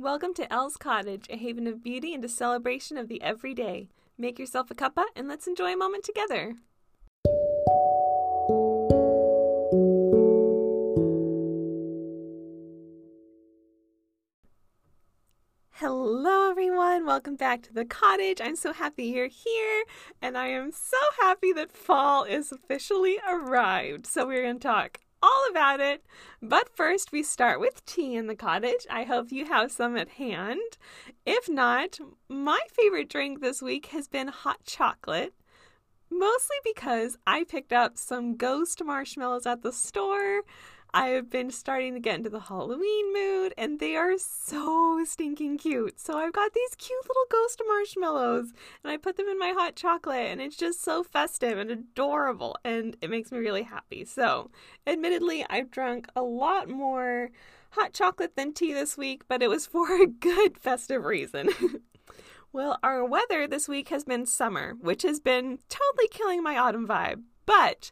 Welcome to Elle's Cottage, a haven of beauty and a celebration of the everyday. Make yourself a cuppa and let's enjoy a moment together. Hello, everyone. Welcome back to the cottage. I'm so happy you're here, and I am so happy that fall is officially arrived. So, we're going to talk all about it. But first, we start with tea in the cottage. I hope you have some at hand. If not, my favorite drink this week has been hot chocolate. Mostly because I picked up some ghost marshmallows at the store. I have been starting to get into the Halloween mood, and they are so stinking cute. So I've got these cute little ghost marshmallows, and I put them in my hot chocolate, and it's just so festive and adorable, and it makes me really happy. So, admittedly, I've drunk a lot more hot chocolate than tea this week, but it was for a good festive reason. well, our weather this week has been summer, which has been totally killing my autumn vibe, but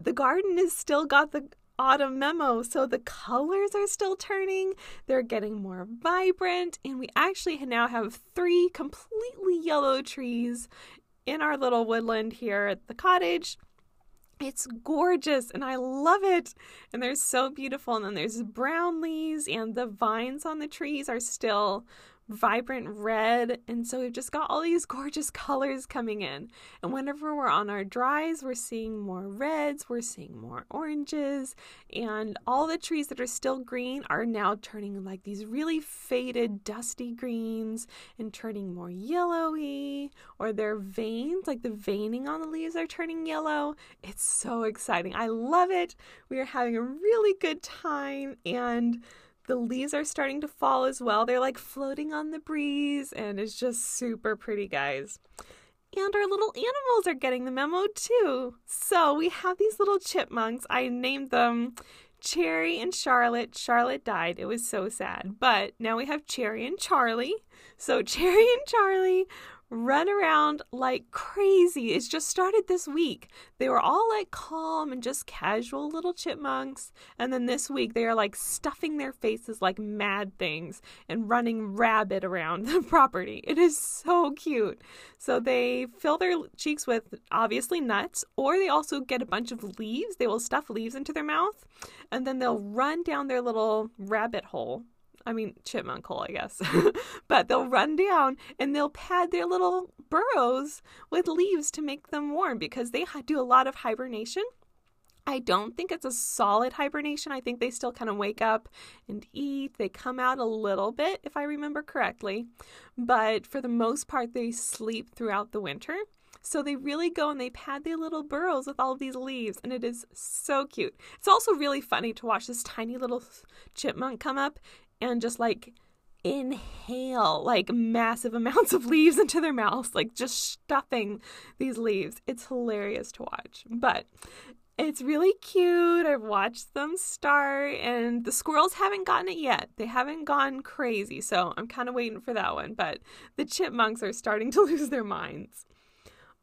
the garden has still got the autumn memo. So the colors are still turning, they're getting more vibrant, and we actually now have three completely yellow trees in our little woodland here at the cottage. It's gorgeous and I love it. And they're so beautiful. And then there's brown leaves, and the vines on the trees are still vibrant red. And so we've just got all these gorgeous colors coming in. And whenever we're on our dries, we're seeing more reds, we're seeing more oranges, and all the trees that are still green are now turning like these really faded, dusty greens and turning more yellowy, or their veins, like the veining on the leaves, are turning yellow. It's so exciting. I love it. We are having a really good time and the leaves are starting to fall as well. They're like floating on the breeze, and it's just super pretty, guys. And our little animals are getting the memo too. So we have these little chipmunks. I named them Cherry and Charlotte. Charlotte died. It was so sad. But now we have Cherry and Charlie. So Cherry and Charlie run around like crazy. It's just started this week. They were all like calm and just casual little chipmunks. And then this week they are like stuffing their faces like mad things and running rabid around the property. It is so cute. So they fill their cheeks with obviously nuts, or they also get a bunch of leaves. They will stuff leaves into their mouth and then they'll run down their little rabbit hole I mean, chipmunk hole, I guess. but they'll run down and they'll pad their little burrows with leaves to make them warm because they do a lot of hibernation. I don't think it's a solid hibernation. I think they still kind of wake up and eat. They come out a little bit, if I remember correctly. But for the most part, they sleep throughout the winter. So they really go and they pad their little burrows with all of these leaves, and it is so cute. It's also really funny to watch this tiny little chipmunk come up and just like inhale like massive amounts of leaves into their mouths, like just stuffing these leaves. It's hilarious to watch. But it's really cute. I've watched them start, and the squirrels haven't gotten it yet. They haven't gone crazy, so I'm kind of waiting for that one. But the chipmunks are starting to lose their minds.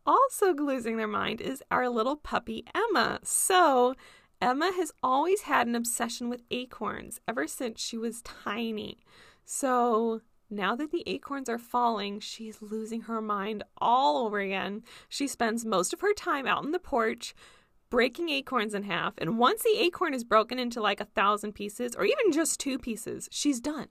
Also, losing their mind is our little puppy Emma. So, Emma has always had an obsession with acorns ever since she was tiny. So now that the acorns are falling, she's losing her mind all over again. She spends most of her time out on the porch breaking acorns in half. And once the acorn is broken into like a thousand pieces, or even just two pieces, she's done.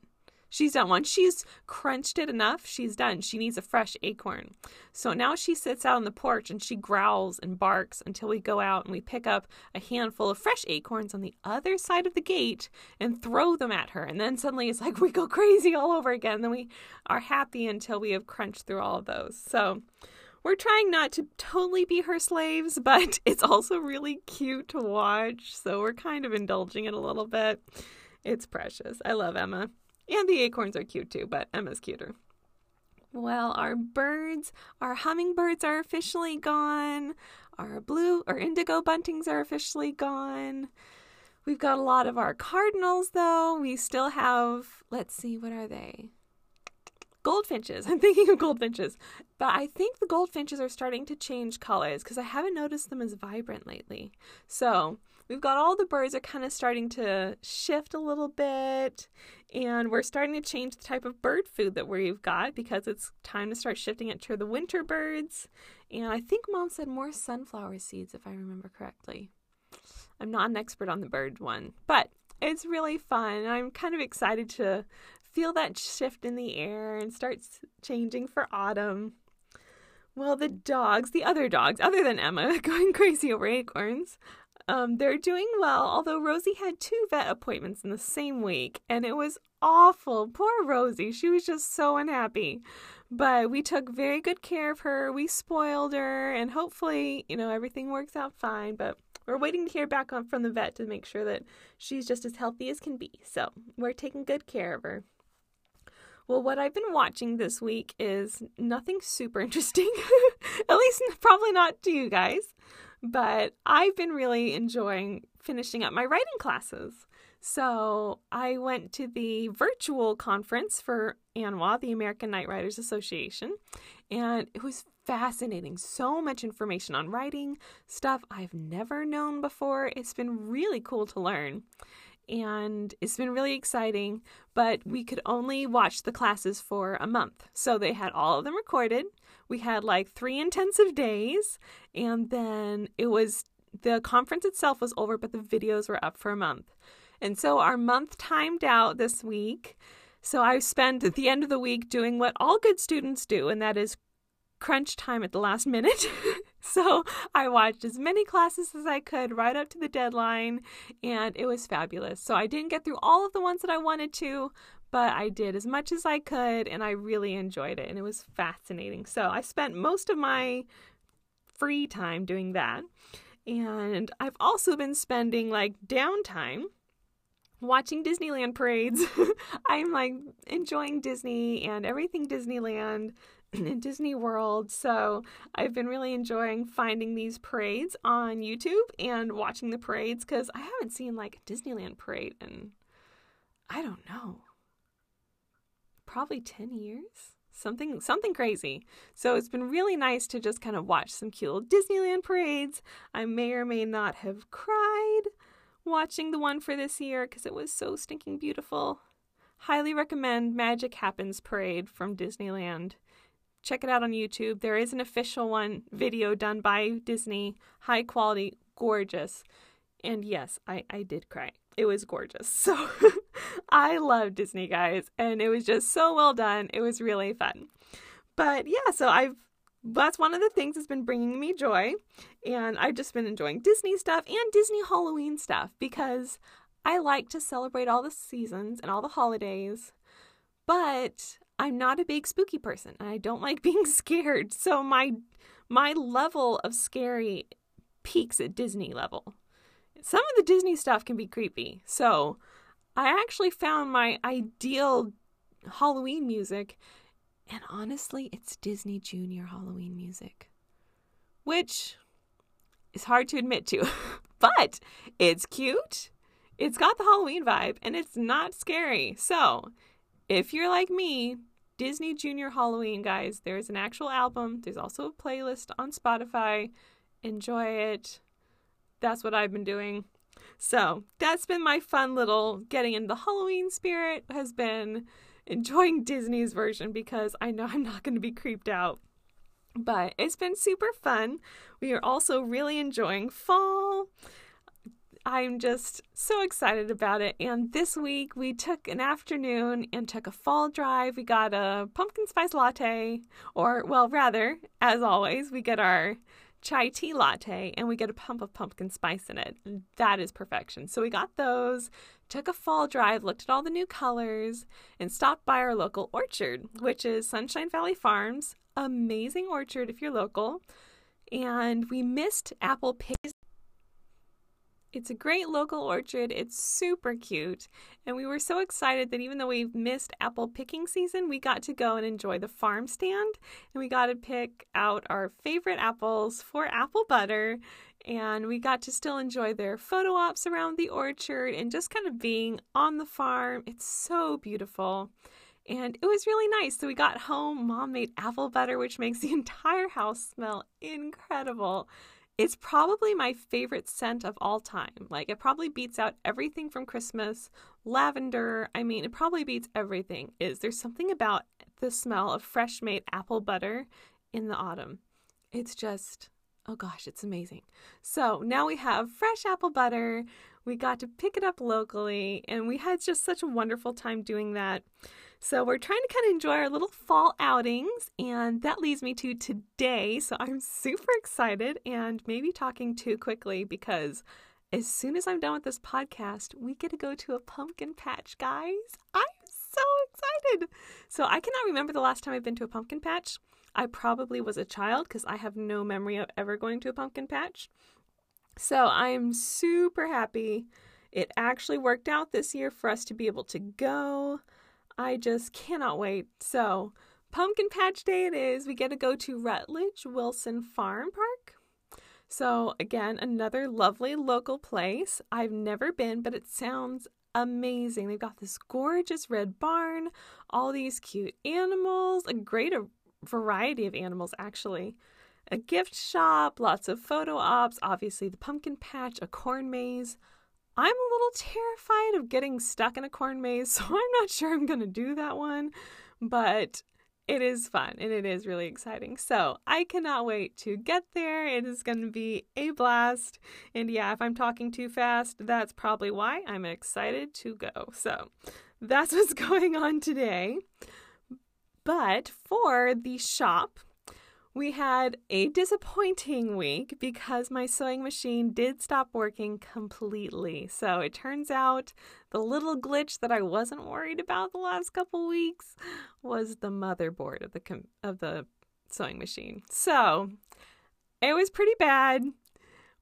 She's done. Once she's crunched it enough, she's done. She needs a fresh acorn. So now she sits out on the porch and she growls and barks until we go out and we pick up a handful of fresh acorns on the other side of the gate and throw them at her. And then suddenly it's like we go crazy all over again. Then we are happy until we have crunched through all of those. So we're trying not to totally be her slaves, but it's also really cute to watch. So we're kind of indulging it a little bit. It's precious. I love Emma. And the acorns are cute too, but Emma's cuter. Well, our birds, our hummingbirds are officially gone. Our blue or indigo buntings are officially gone. We've got a lot of our cardinals though. We still have, let's see, what are they? Goldfinches. I'm thinking of goldfinches. But I think the goldfinches are starting to change colors because I haven't noticed them as vibrant lately. So we've got all the birds are kind of starting to shift a little bit, and we're starting to change the type of bird food that we've got because it's time to start shifting it to the winter birds. And I think mom said more sunflower seeds, if I remember correctly. I'm not an expert on the bird one, but it's really fun. I'm kind of excited to feel that shift in the air and start changing for autumn. Well, the dogs, the other dogs, other than Emma, going crazy over acorns, um, they're doing well, although Rosie had two vet appointments in the same week, and it was awful. Poor Rosie. She was just so unhappy. But we took very good care of her. We spoiled her, and hopefully, you know, everything works out fine. But we're waiting to hear back on from the vet to make sure that she's just as healthy as can be. So we're taking good care of her. Well, what I've been watching this week is nothing super interesting, at least probably not to you guys, but I've been really enjoying finishing up my writing classes. So I went to the virtual conference for ANWA, the American Night Writers Association, and it was fascinating. So much information on writing, stuff I've never known before. It's been really cool to learn and it's been really exciting. But we could only watch the classes for a month. So they had all of them recorded. We had like three intensive days, and then it was the conference itself was over, but the videos were up for a month. And so our month timed out this week. So I spent at the end of the week doing what all good students do, and that is crunch time at the last minute. so I watched as many classes as I could right up to the deadline, and it was fabulous. So I didn't get through all of the ones that I wanted to, but I did as much as I could, and I really enjoyed it, and it was fascinating. So I spent most of my free time doing that. And I've also been spending like downtime watching Disneyland parades. I'm like enjoying Disney and everything Disneyland and Disney World. So I've been really enjoying finding these parades on YouTube and watching the parades because I haven't seen like a Disneyland parade in, I don't know, probably 10 years. Something something crazy. So it's been really nice to just kind of watch some cute little Disneyland parades. I may or may not have cried watching the one for this year because it was so stinking beautiful. Highly recommend Magic Happens Parade from Disneyland check it out on YouTube. There is an official one video done by Disney, high quality, gorgeous. And yes, I, I did cry. It was gorgeous. So I love Disney, guys, and it was just so well done. It was really fun. But yeah, so I've that's one of the things that's been bringing me joy. And I've just been enjoying Disney stuff and Disney Halloween stuff because I like to celebrate all the seasons and all the holidays. But I'm not a big spooky person and I don't like being scared. So my my level of scary peaks at Disney level. Some of the Disney stuff can be creepy. So I actually found my ideal Halloween music and honestly, it's Disney Junior Halloween music. Which is hard to admit to, but it's cute. It's got the Halloween vibe and it's not scary. So, if you're like me, Disney Junior Halloween, guys. There's an actual album. There's also a playlist on Spotify. Enjoy it. That's what I've been doing. So that's been my fun little getting into the Halloween spirit, has been enjoying Disney's version because I know I'm not going to be creeped out. But it's been super fun. We are also really enjoying fall. I'm just so excited about it. And this week we took an afternoon and took a fall drive. We got a pumpkin spice latte, or, well, rather, as always, we get our chai tea latte and we get a pump of pumpkin spice in it. That is perfection. So we got those, took a fall drive, looked at all the new colors, and stopped by our local orchard, which is Sunshine Valley Farms. Amazing orchard if you're local. And we missed apple pigs it's a great local orchard. It's super cute. And we were so excited that even though we've missed apple picking season, we got to go and enjoy the farm stand. And we got to pick out our favorite apples for apple butter. And we got to still enjoy their photo ops around the orchard and just kind of being on the farm. It's so beautiful. And it was really nice. So we got home. Mom made apple butter, which makes the entire house smell incredible It's probably my favorite scent of all time. Like, it probably beats out everything from Christmas, lavender. I mean, it probably beats everything. Is there's something about the smell of fresh made apple butter in the autumn. It's just, oh gosh, it's amazing. So now we have fresh apple butter. We got to pick it up locally, and we had just such a wonderful time doing that. So we're trying to kind of enjoy our little fall outings, and that leads me to today. So I'm super excited and maybe talking too quickly because as soon as I'm done with this podcast, we get to go to a pumpkin patch, guys. I'm so excited. So I cannot remember the last time I've been to a pumpkin patch. I probably was a child because I have no memory of ever going to a pumpkin patch. So I'm super happy. It actually worked out this year for us to be able to go. I just cannot wait. So, Pumpkin Patch Day it is. We get to go to Rutledge Wilson Farm Park. So, again, another lovely local place. I've never been, but it sounds amazing. They've got this gorgeous red barn, all these cute animals, a great variety of animals, actually. A gift shop, lots of photo ops, obviously the pumpkin patch, a corn maze. I'm a little terrified of getting stuck in a corn maze, so I'm not sure I'm going to do that one, but it is fun and it is really exciting. So I cannot wait to get there. It is going to be a blast. And yeah, if I'm talking too fast, that's probably why I'm excited to go. So that's what's going on today. But for the shop, we had a disappointing week because my sewing machine did stop working completely. So it turns out the little glitch that I wasn't worried about the last couple weeks was the motherboard of the com- of the sewing machine. So it was pretty bad.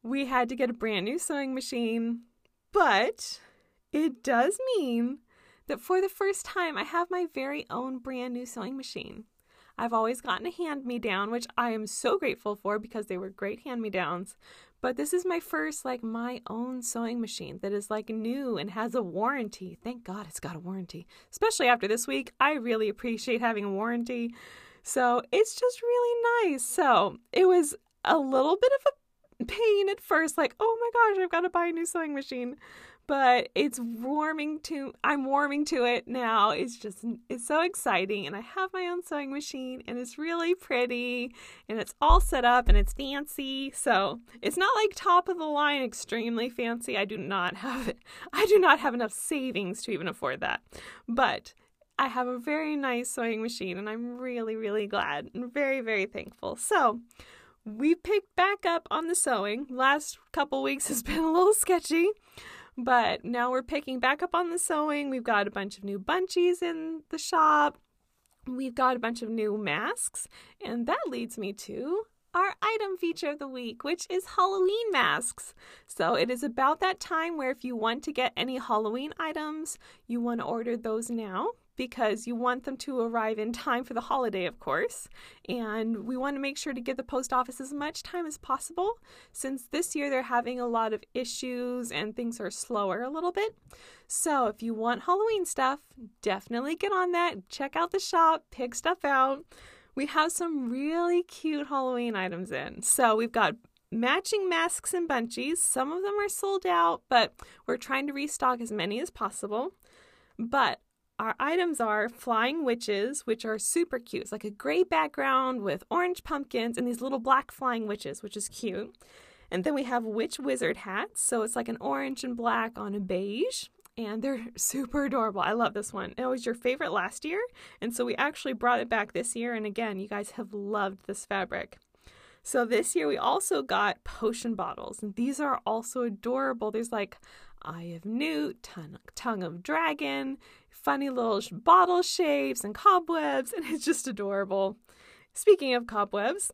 We had to get a brand new sewing machine, but it does mean that for the first time I have my very own brand new sewing machine. I've always gotten a hand me down, which I am so grateful for because they were great hand me downs. But this is my first, like, my own sewing machine that is like new and has a warranty. Thank God it's got a warranty. Especially after this week, I really appreciate having a warranty. So it's just really nice. So it was a little bit of a pain at first, like, oh my gosh, I've got to buy a new sewing machine but it's warming to I'm warming to it now. It's just it's so exciting and I have my own sewing machine and it's really pretty and it's all set up and it's fancy. So, it's not like top of the line extremely fancy. I do not have it. I do not have enough savings to even afford that. But I have a very nice sewing machine and I'm really really glad and very very thankful. So, we picked back up on the sewing. Last couple weeks has been a little sketchy. But now we're picking back up on the sewing. We've got a bunch of new bunchies in the shop. We've got a bunch of new masks. And that leads me to our item feature of the week, which is Halloween masks. So it is about that time where if you want to get any Halloween items, you want to order those now because you want them to arrive in time for the holiday, of course. And we want to make sure to give the post office as much time as possible since this year they're having a lot of issues and things are slower a little bit. So if you want Halloween stuff, definitely get on that. Check out the shop, pick stuff out. We have some really cute Halloween items in. So we've got matching masks and bunchies. Some of them are sold out, but we're trying to restock as many as possible. But our items are flying witches, which are super cute. It's like a gray background with orange pumpkins and these little black flying witches, which is cute. And then we have witch wizard hats. So it's like an orange and black on a beige. And they're super adorable. I love this one. It was your favorite last year. And so we actually brought it back this year. And again, you guys have loved this fabric. So this year we also got potion bottles. And these are also adorable. There's like Eye of Newt, tongue, tongue of Dragon, funny little bottle shapes and cobwebs, and it's just adorable. Speaking of cobwebs,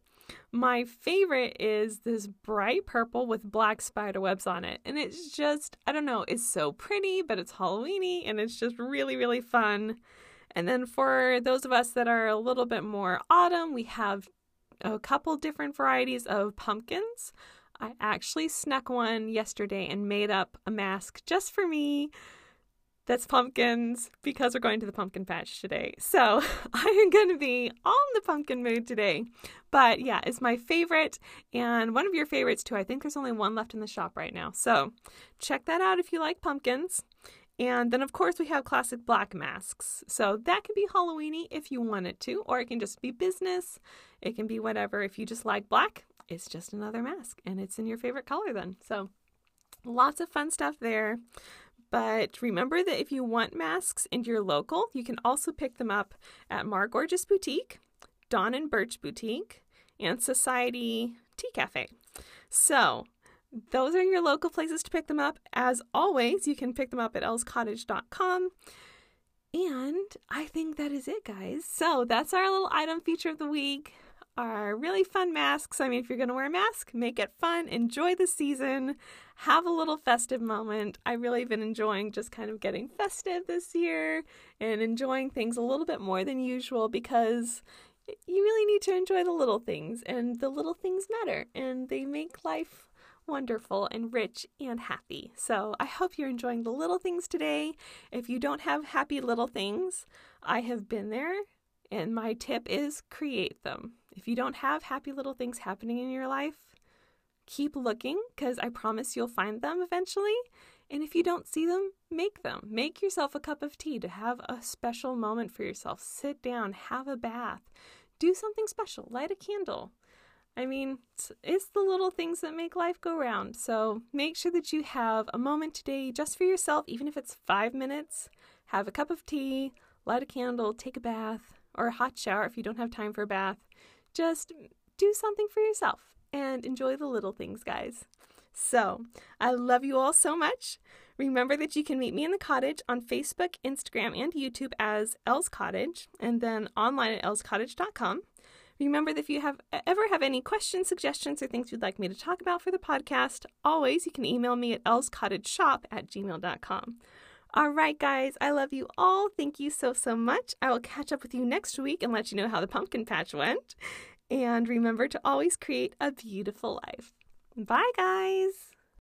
my favorite is this bright purple with black spider webs on it. And it's just, I don't know, it's so pretty, but it's Halloweeny and it's just really, really fun. And then for those of us that are a little bit more autumn, we have a couple different varieties of pumpkins. I actually snuck one yesterday and made up a mask just for me that's pumpkins because we're going to the pumpkin patch today. So I'm going to be in the pumpkin mood today. But yeah, it's my favorite and one of your favorites too. I think there's only one left in the shop right now. So check that out if you like pumpkins. And then, of course, we have classic black masks. So that can be Halloweeny if you want it to, or it can just be business. It can be whatever. If you just like black, it's just another mask and it's in your favorite color then. So lots of fun stuff there. But remember that if you want masks in your local, you can also pick them up at Mar Gorgeous Boutique, Dawn and Birch Boutique, and Society Tea Cafe. So those are your local places to pick them up. As always, you can pick them up at elscottage.com. And I think that is it, guys. So that's our little item feature of the week are really fun masks. I mean, if you're going to wear a mask, make it fun, enjoy the season, have a little festive moment. I've really been enjoying just kind of getting festive this year and enjoying things a little bit more than usual because you really need to enjoy the little things, and the little things matter, and they make life wonderful and rich and happy. So I hope you're enjoying the little things today. If you don't have happy little things, I have been there, and my tip is create them. If you don't have happy little things happening in your life, keep looking because I promise you'll find them eventually. And if you don't see them, make them. Make yourself a cup of tea to have a special moment for yourself. Sit down, have a bath, do something special, light a candle. I mean, it's, the little things that make life go round. So make sure that you have a moment today just for yourself, even if it's five minutes. Have a cup of tea, light a candle, take a bath, or a hot shower if you don't have time for a bath. Just do something for yourself and enjoy the little things, guys. So, I love you all so much. Remember that you can meet me in the cottage on Facebook, Instagram, and YouTube as Els Cottage, and then online at elscottage.com. Remember that if you have ever have any questions, suggestions, or things you'd like me to talk about for the podcast, always you can email me at elscottageshop at gmail.com. All right, guys, I love you all. Thank you so, so much. I will catch up with you next week and let you know how the pumpkin patch went. And remember to always create a beautiful life. Bye, guys.